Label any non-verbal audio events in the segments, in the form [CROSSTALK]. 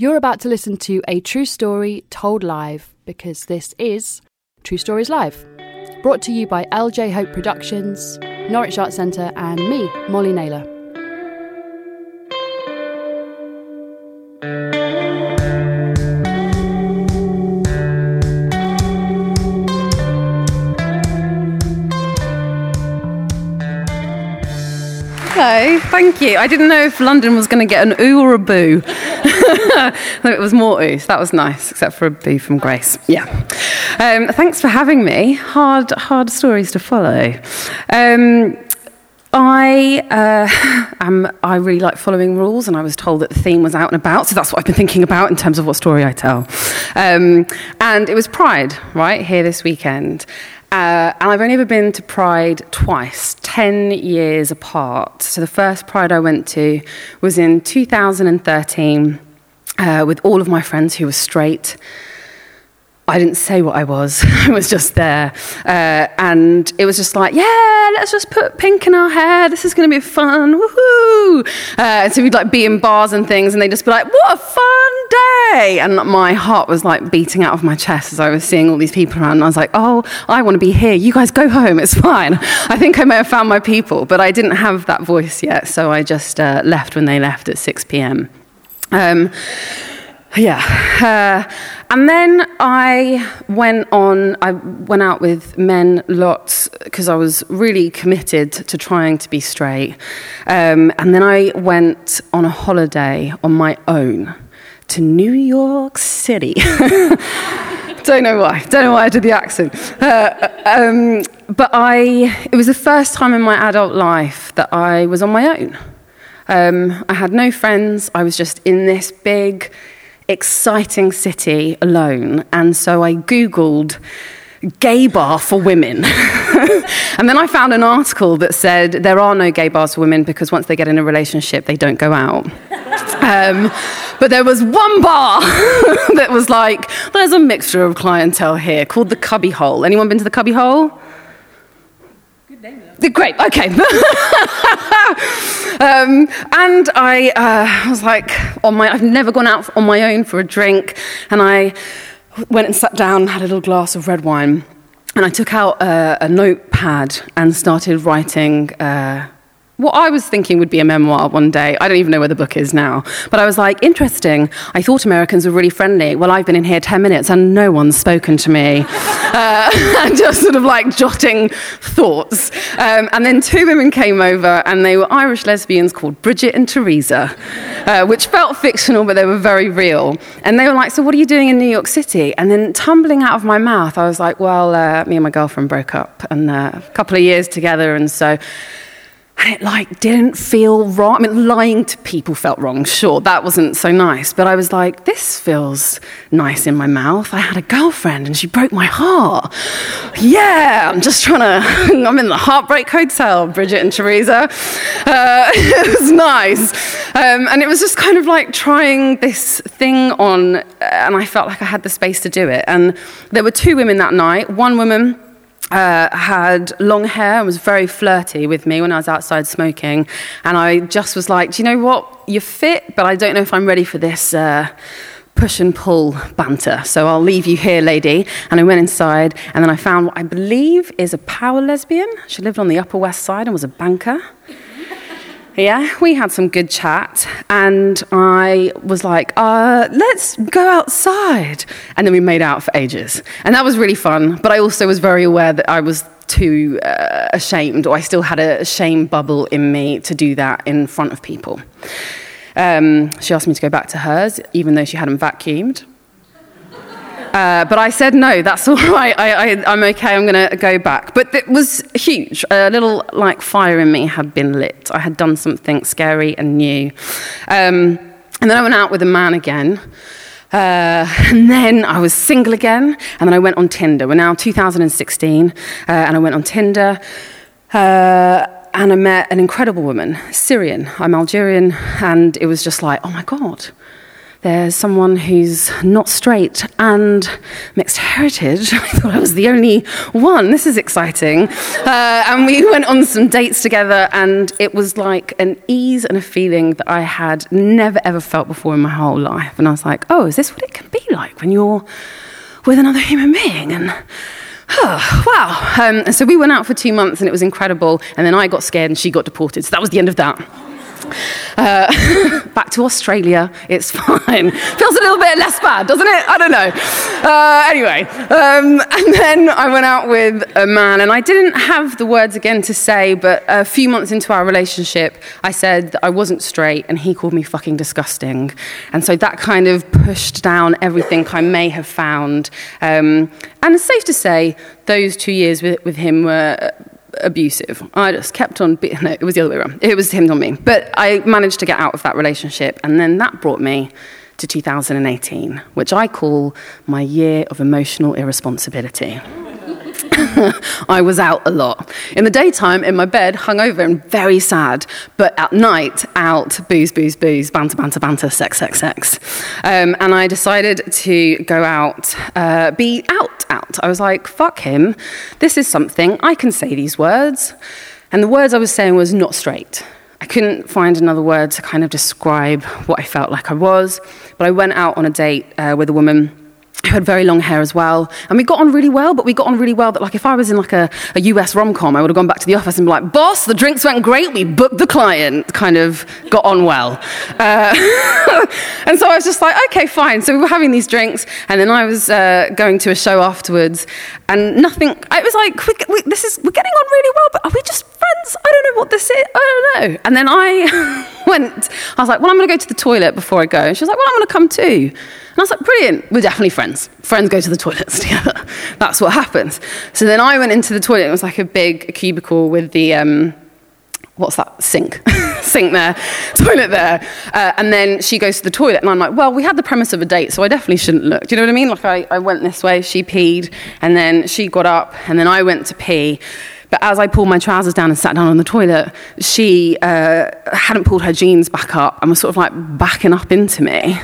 You're about to listen to a true story told live because this is True Stories Live. Brought to you by LJ Hope Productions, Norwich Arts Centre, and me, Molly Naylor. Hello, thank you. I didn't know if London was going to get an ooh or a boo. [LAUGHS] [LAUGHS] it was more so that was nice, except for a boo from Grace. Yeah. Um, thanks for having me. Hard, hard stories to follow. Um, I uh, [LAUGHS] am. I really like following rules, and I was told that the theme was out and about, so that's what I've been thinking about in terms of what story I tell. Um, and it was Pride, right here this weekend, uh, and I've only ever been to Pride twice, 10 years apart. So the first Pride I went to was in 2013 uh, with all of my friends who were straight. I didn't say what I was. [LAUGHS] I was just there. Uh, and it was just like, yeah, let's just put pink in our hair. This is going to be fun. Woohoo. Uh, so we'd like be in bars and things, and they'd just be like, what a fun day. And my heart was like beating out of my chest as I was seeing all these people around. And I was like, oh, I want to be here. You guys go home. It's fine. [LAUGHS] I think I may have found my people, but I didn't have that voice yet. So I just uh, left when they left at 6 p.m. Um, yeah. Uh, and then I went on, I went out with men lots because I was really committed to trying to be straight. Um, and then I went on a holiday on my own to New York City. [LAUGHS] Don't know why. Don't know why I did the accent. Uh, um, but I, it was the first time in my adult life that I was on my own. Um, I had no friends. I was just in this big, exciting city alone. And so I Googled gay bar for women. [LAUGHS] and then I found an article that said there are no gay bars for women because once they get in a relationship, they don't go out. Um, but there was one bar [LAUGHS] that was like, there's a mixture of clientele here called the Cubby Hole. Anyone been to the Cubby Hole? Great, okay. [LAUGHS] um, and I uh, was like, on my, I've never gone out on my own for a drink, and I went and sat down, had a little glass of red wine, and I took out a, a notepad and started writing. Uh, what I was thinking would be a memoir one day. I don't even know where the book is now. But I was like, interesting. I thought Americans were really friendly. Well, I've been in here 10 minutes and no one's spoken to me. [LAUGHS] uh, [LAUGHS] and just sort of like jotting thoughts. Um, and then two women came over and they were Irish lesbians called Bridget and Teresa, uh, which felt fictional, but they were very real. And they were like, So, what are you doing in New York City? And then tumbling out of my mouth, I was like, Well, uh, me and my girlfriend broke up and uh, a couple of years together. And so, and it like didn't feel wrong. I mean, lying to people felt wrong, sure, that wasn't so nice. But I was like, this feels nice in my mouth. I had a girlfriend and she broke my heart. Yeah, I'm just trying [LAUGHS] to, I'm in the Heartbreak Hotel, Bridget and Teresa. Uh, [LAUGHS] it was nice. Um, and it was just kind of like trying this thing on, and I felt like I had the space to do it. And there were two women that night. One woman, uh, had long hair and was very flirty with me when I was outside smoking. And I just was like, do you know what? You're fit, but I don't know if I'm ready for this. Uh, push and pull banter. So I'll leave you here, lady. And I went inside, and then I found what I believe is a power lesbian. She lived on the Upper West Side and was a banker. Yeah, we had some good chat, and I was like, uh, let's go outside. And then we made out for ages. And that was really fun, but I also was very aware that I was too uh, ashamed, or I still had a shame bubble in me to do that in front of people. Um, she asked me to go back to hers, even though she hadn't vacuumed. Uh, but I said, no, that's [LAUGHS] all right. I, am okay. I'm going to go back. But it was huge. A little like fire in me had been lit. I had done something scary and new. Um, and then I went out with a man again. Uh, [LAUGHS] and then I was single again. And then I went on Tinder. We're now 2016. Uh, and I went on Tinder. Uh, and I met an incredible woman, Syrian. I'm Algerian. And it was just like, oh my God there's someone who's not straight and mixed heritage. [LAUGHS] I thought I was the only one. This is exciting. Uh, and we went on some dates together, and it was like an ease and a feeling that I had never ever felt before in my whole life. And I was like, oh, is this what it can be like when you're with another human being? And Oh, wow. Um, so we went out for two months and it was incredible. And then I got scared and she got deported. So that was the end of that. Uh, [LAUGHS] back to Australia, it's fine. Feels a little bit less bad, doesn't it? I don't know. Uh, anyway, um, [LAUGHS] and then I went out with a man, and I didn't have the words again to say, but a few months into our relationship, I said that I wasn't straight, and he called me fucking disgusting. And so that kind of pushed down everything I may have found. Um, and it's safe to say, those two years with, with him were abusive. I just kept on, [LAUGHS] no, it was the other way around. It was him, not me. But I managed to get out of that relationship, and then that brought me to 2018, which I call my year of emotional irresponsibility. [LAUGHS] I was out a lot. In the daytime, in my bed, hungover and very sad. But at night, out, booze, booze, booze, banter, banter, banter, sex, sex, sex. Um, and I decided to go out, uh, be out, out. I was like, fuck him. This is something. I can say these words. And the words I was saying was not straight. I couldn't find another word to kind of describe what I felt like I was. But I went out on a date uh, with a woman who had very long hair as well. And we got on really well, but we got on really well that, like, if I was in like a, a US rom com, I would have gone back to the office and be like, boss, the drinks went great, we booked the client, kind of got on well. Uh, [LAUGHS] and so I was just like, okay, fine. So we were having these drinks, and then I was uh, going to a show afterwards, and nothing, I was like, we, we, this is, we're getting on really well, but are we just friends? I don't know what this is. I don't know. And then I [LAUGHS] went, I was like, well, I'm going to go to the toilet before I go. And she was like, well, I'm going to come too. And I was like, brilliant, we're definitely friends. Friends go to the toilets [LAUGHS] together. That's what happens. So then I went into the toilet. It was like a big cubicle with the, um, what's that, sink. [LAUGHS] sink there, [LAUGHS] toilet there. Uh, and then she goes to the toilet. And I'm like, well, we had the premise of a date, so I definitely shouldn't look. Do you know what I mean? Like, I, I went this way, she peed, and then she got up, and then I went to pee. But as I pulled my trousers down and sat down on the toilet, she uh, hadn't pulled her jeans back up and was sort of like backing up into me.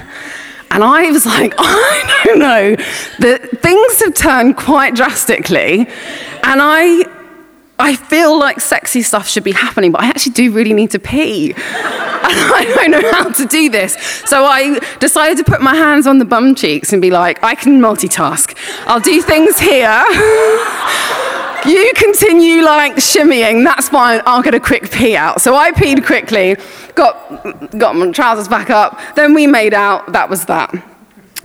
And I was like, [LAUGHS] oh, I don't know. The, things have turned quite drastically. And I, I feel like sexy stuff should be happening, but I actually do really need to pee. [LAUGHS] and I don't know how to do this. So I decided to put my hands on the bum cheeks and be like, I can multitask. I'll do things here. [LAUGHS] you continue like shimmying, that's fine, I'll get a quick pee out. So I peed quickly, got, got my trousers back up, then we made out, that was that.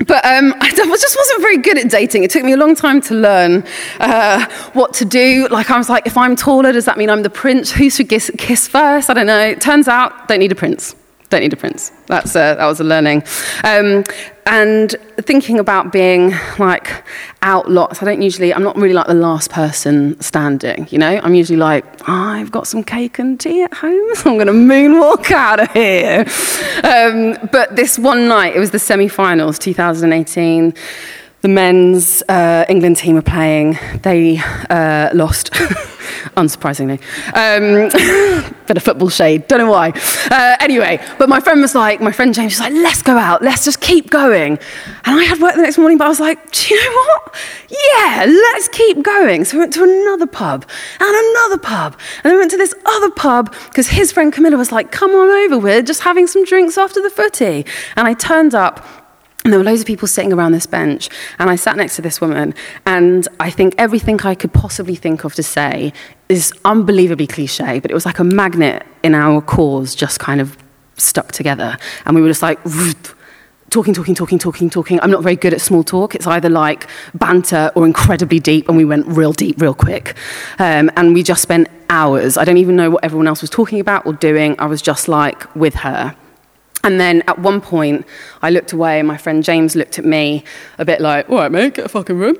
But um, [LAUGHS] I just wasn't very good at dating. It took me a long time to learn uh, what to do. Like, I was like, if I'm taller, does that mean I'm the prince? Who should kiss, kiss first? I don't know. It Turns out, don't need a prince don't need a prince. That's a, that was a learning. Um, and thinking about being like out lots, I don't usually, I'm not really like the last person standing, you know? I'm usually like, oh, I've got some cake and tea at home, so [LAUGHS] I'm going to moonwalk out of here. Um, but this one night, it was the semi finals, 2018 the men's uh, England team were playing. They uh, lost, [LAUGHS] unsurprisingly. Um, [LAUGHS] bit of football shade, don't know why. Uh, anyway, but my friend was like, my friend James was like, let's go out, let's just keep going. And I had work the next morning, but I was like, do you know what? Yeah, let's keep going. So we went to another pub and another pub. And then we went to this other pub because his friend Camilla was like, come on over, we're just having some drinks after the footy. And I turned up and there were loads of people sitting around this bench, and I sat next to this woman, and I think everything I could possibly think of to say is unbelievably cliche, but it was like a magnet in our cores just kind of stuck together. And we were just like, talking, talking, talking, talking, talking. I'm not very good at small talk. It's either like banter or incredibly deep, and we went real deep, real quick. Um, and we just spent hours. I don't even know what everyone else was talking about or doing. I was just like with her. And then at one point, I looked away, and my friend James looked at me a bit like, all right, mate, get a fucking room.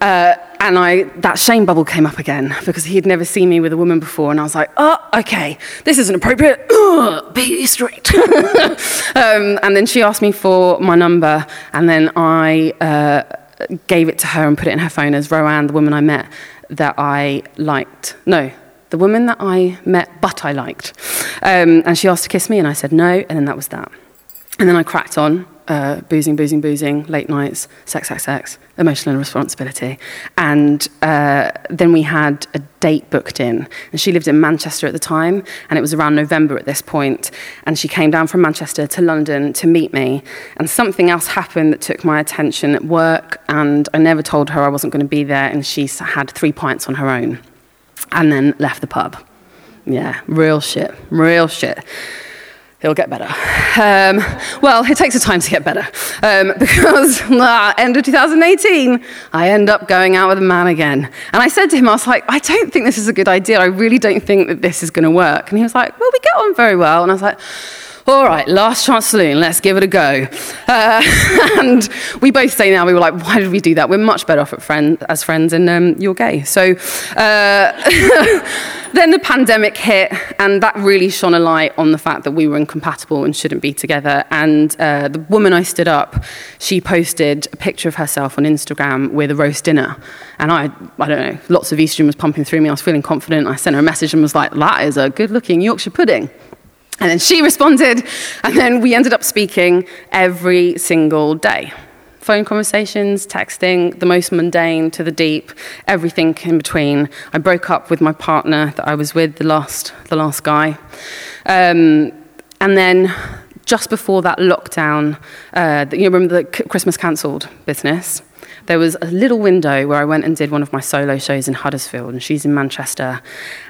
Uh, and I, that shame bubble came up again because he had never seen me with a woman before. And I was like, oh, okay, this isn't appropriate. [CLEARS THROAT] Be straight. [LAUGHS] um, and then she asked me for my number, and then I uh, gave it to her and put it in her phone as Roann, the woman I met that I liked. No, the woman that I met but I liked. Um, and she asked to kiss me, and I said no, and then that was that. And then I cracked on. uh, boozing, boozing, boozing, late nights, sex, sex, sex, emotional responsibility. And uh, then we had a date booked in. And she lived in Manchester at the time, and it was around November at this point. And she came down from Manchester to London to meet me. And something else happened that took my attention at work, and I never told her I wasn't going to be there, and she had three pints on her own and then left the pub. Yeah, real shit, real shit it'll get better. Um, well, it takes a time to get better um, [LAUGHS] because ah, end of 2018, I end up going out with a man again. And I said to him, I was like, I don't think this is a good idea. I really don't think that this is going to work. And he was like, Well, we get on very well. And I was like, all right, last chance saloon, let's give it a go. Uh, [LAUGHS] and we both say now, we were like, why did we do that? We're much better off friend, as friends, and um, you're gay. So uh, [LAUGHS] then the pandemic hit, and that really shone a light on the fact that we were incompatible and shouldn't be together. And uh, the woman I stood up, she posted a picture of herself on Instagram with a roast dinner. And I, I don't know, lots of estrogen was pumping through me. I was feeling confident. I sent her a message and was like, that is a good looking Yorkshire pudding. And then she responded, and then we ended up speaking every single day. Phone conversations, texting, the most mundane to the deep, everything in between. I broke up with my partner that I was with, the last, the last guy. Um, and then just before that lockdown, uh, you remember the Christmas cancelled business? There was a little window where I went and did one of my solo shows in Huddersfield, and she's in Manchester.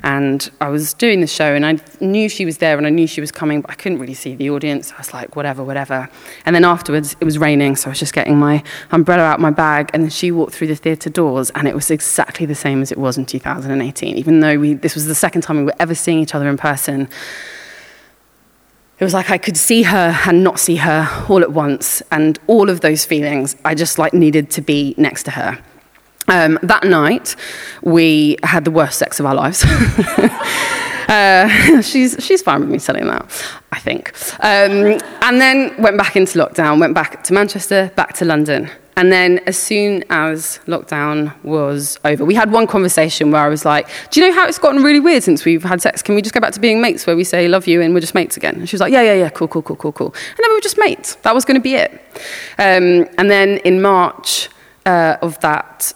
And I was doing the show, and I knew she was there, and I knew she was coming, but I couldn't really see the audience. I was like, whatever, whatever. And then afterwards, it was raining, so I was just getting my umbrella out my bag, and then she walked through the theatre doors, and it was exactly the same as it was in 2018, even though we, this was the second time we were ever seeing each other in person. It was like I could see her and not see her all at once, and all of those feelings, I just like needed to be next to her. Um, that night, we had the worst sex of our lives. [LAUGHS] uh, [LAUGHS] she's, she's fine with me telling that, I think. Um, and then went back into lockdown, went back to Manchester, back to London. And then, as soon as lockdown was over, we had one conversation where I was like, Do you know how it's gotten really weird since we've had sex? Can we just go back to being mates where we say, Love you, and we're just mates again? And she was like, Yeah, yeah, yeah, cool, cool, cool, cool, cool. And then we were just mates. That was going to be it. Um, and then in March uh, of that,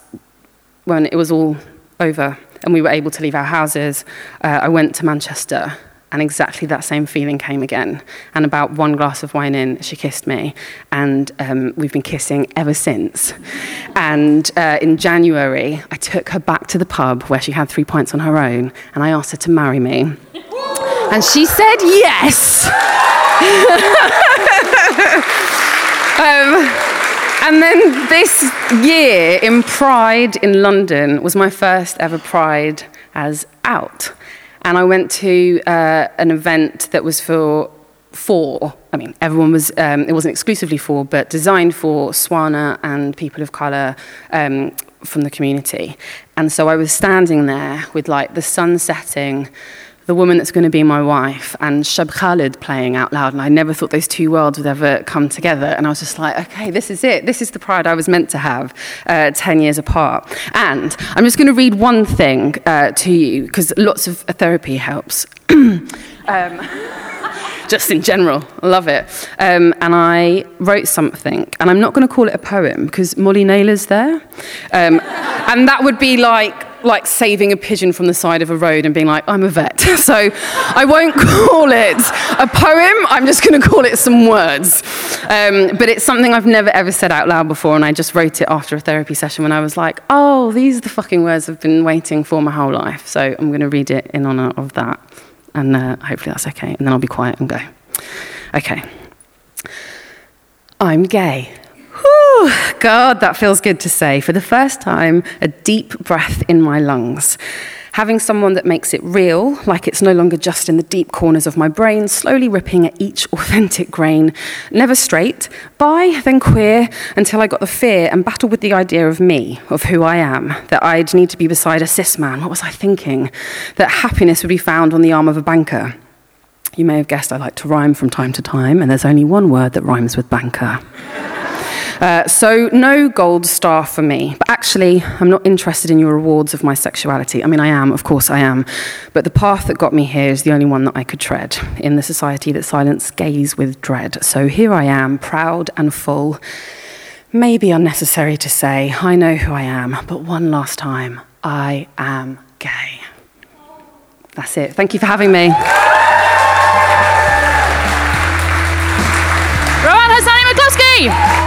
when it was all over and we were able to leave our houses, uh, I went to Manchester and exactly that same feeling came again. And about one glass of wine in, she kissed me. And um, we've been kissing ever since. And uh, in January, I took her back to the pub where she had three pints on her own. And I asked her to marry me. And she said yes. [LAUGHS] um, and then this year in Pride in London was my first ever Pride as out. And I went to uh, an event that was for for, I mean, everyone was, um, it wasn't exclusively for, but designed for Swana and people of colour um, from the community. And so I was standing there with like the sun setting, the woman that's going to be my wife, and Cheb Khaled playing out loud. And I never thought those two worlds would ever come together. And I was just like, okay, this is it. This is the pride I was meant to have uh, 10 years apart. And I'm just going to read one thing uh, to you, because lots of therapy helps. [CLEARS THROAT] um, [LAUGHS] just in general. I love it. Um, and I wrote something, and I'm not going to call it a poem because Molly Naylor's there. Um, and that would be like like saving a pigeon from the side of a road and being like, I'm a vet. [LAUGHS] So I won't call it a poem, I'm just going to call it some words. Um, but it's something I've never ever said out loud before, and I just wrote it after a therapy session when I was like, oh, these are the fucking words I've been waiting for my whole life. So I'm going to read it in honor of that. And uh, hopefully that's okay. And then I'll be quiet and go. Okay. I'm gay. Whew, God, that feels good to say. For the first time, a deep breath in my lungs. Having someone that makes it real, like it's no longer just in the deep corners of my brain, slowly ripping at each [LAUGHS] authentic grain. Never straight, bi, then queer, until I got the fear and battled with the idea of me, of who I am, that I'd need to be beside a cis man. What was I thinking? That happiness would be found on the arm of a banker. You may have guessed I like to rhyme from time to time, and there's only one word that rhymes with banker. Uh, so, no gold star for me. But actually, I'm not interested in your rewards of my sexuality. I mean, I am, of course, I am. But the path that got me here is the only one that I could tread in the society that silence gaze with dread. So, here I am, proud and full. Maybe unnecessary to say, I know who I am, but one last time, I am gay. That's it. Thank you for having me. Roann Hassani McCloskey!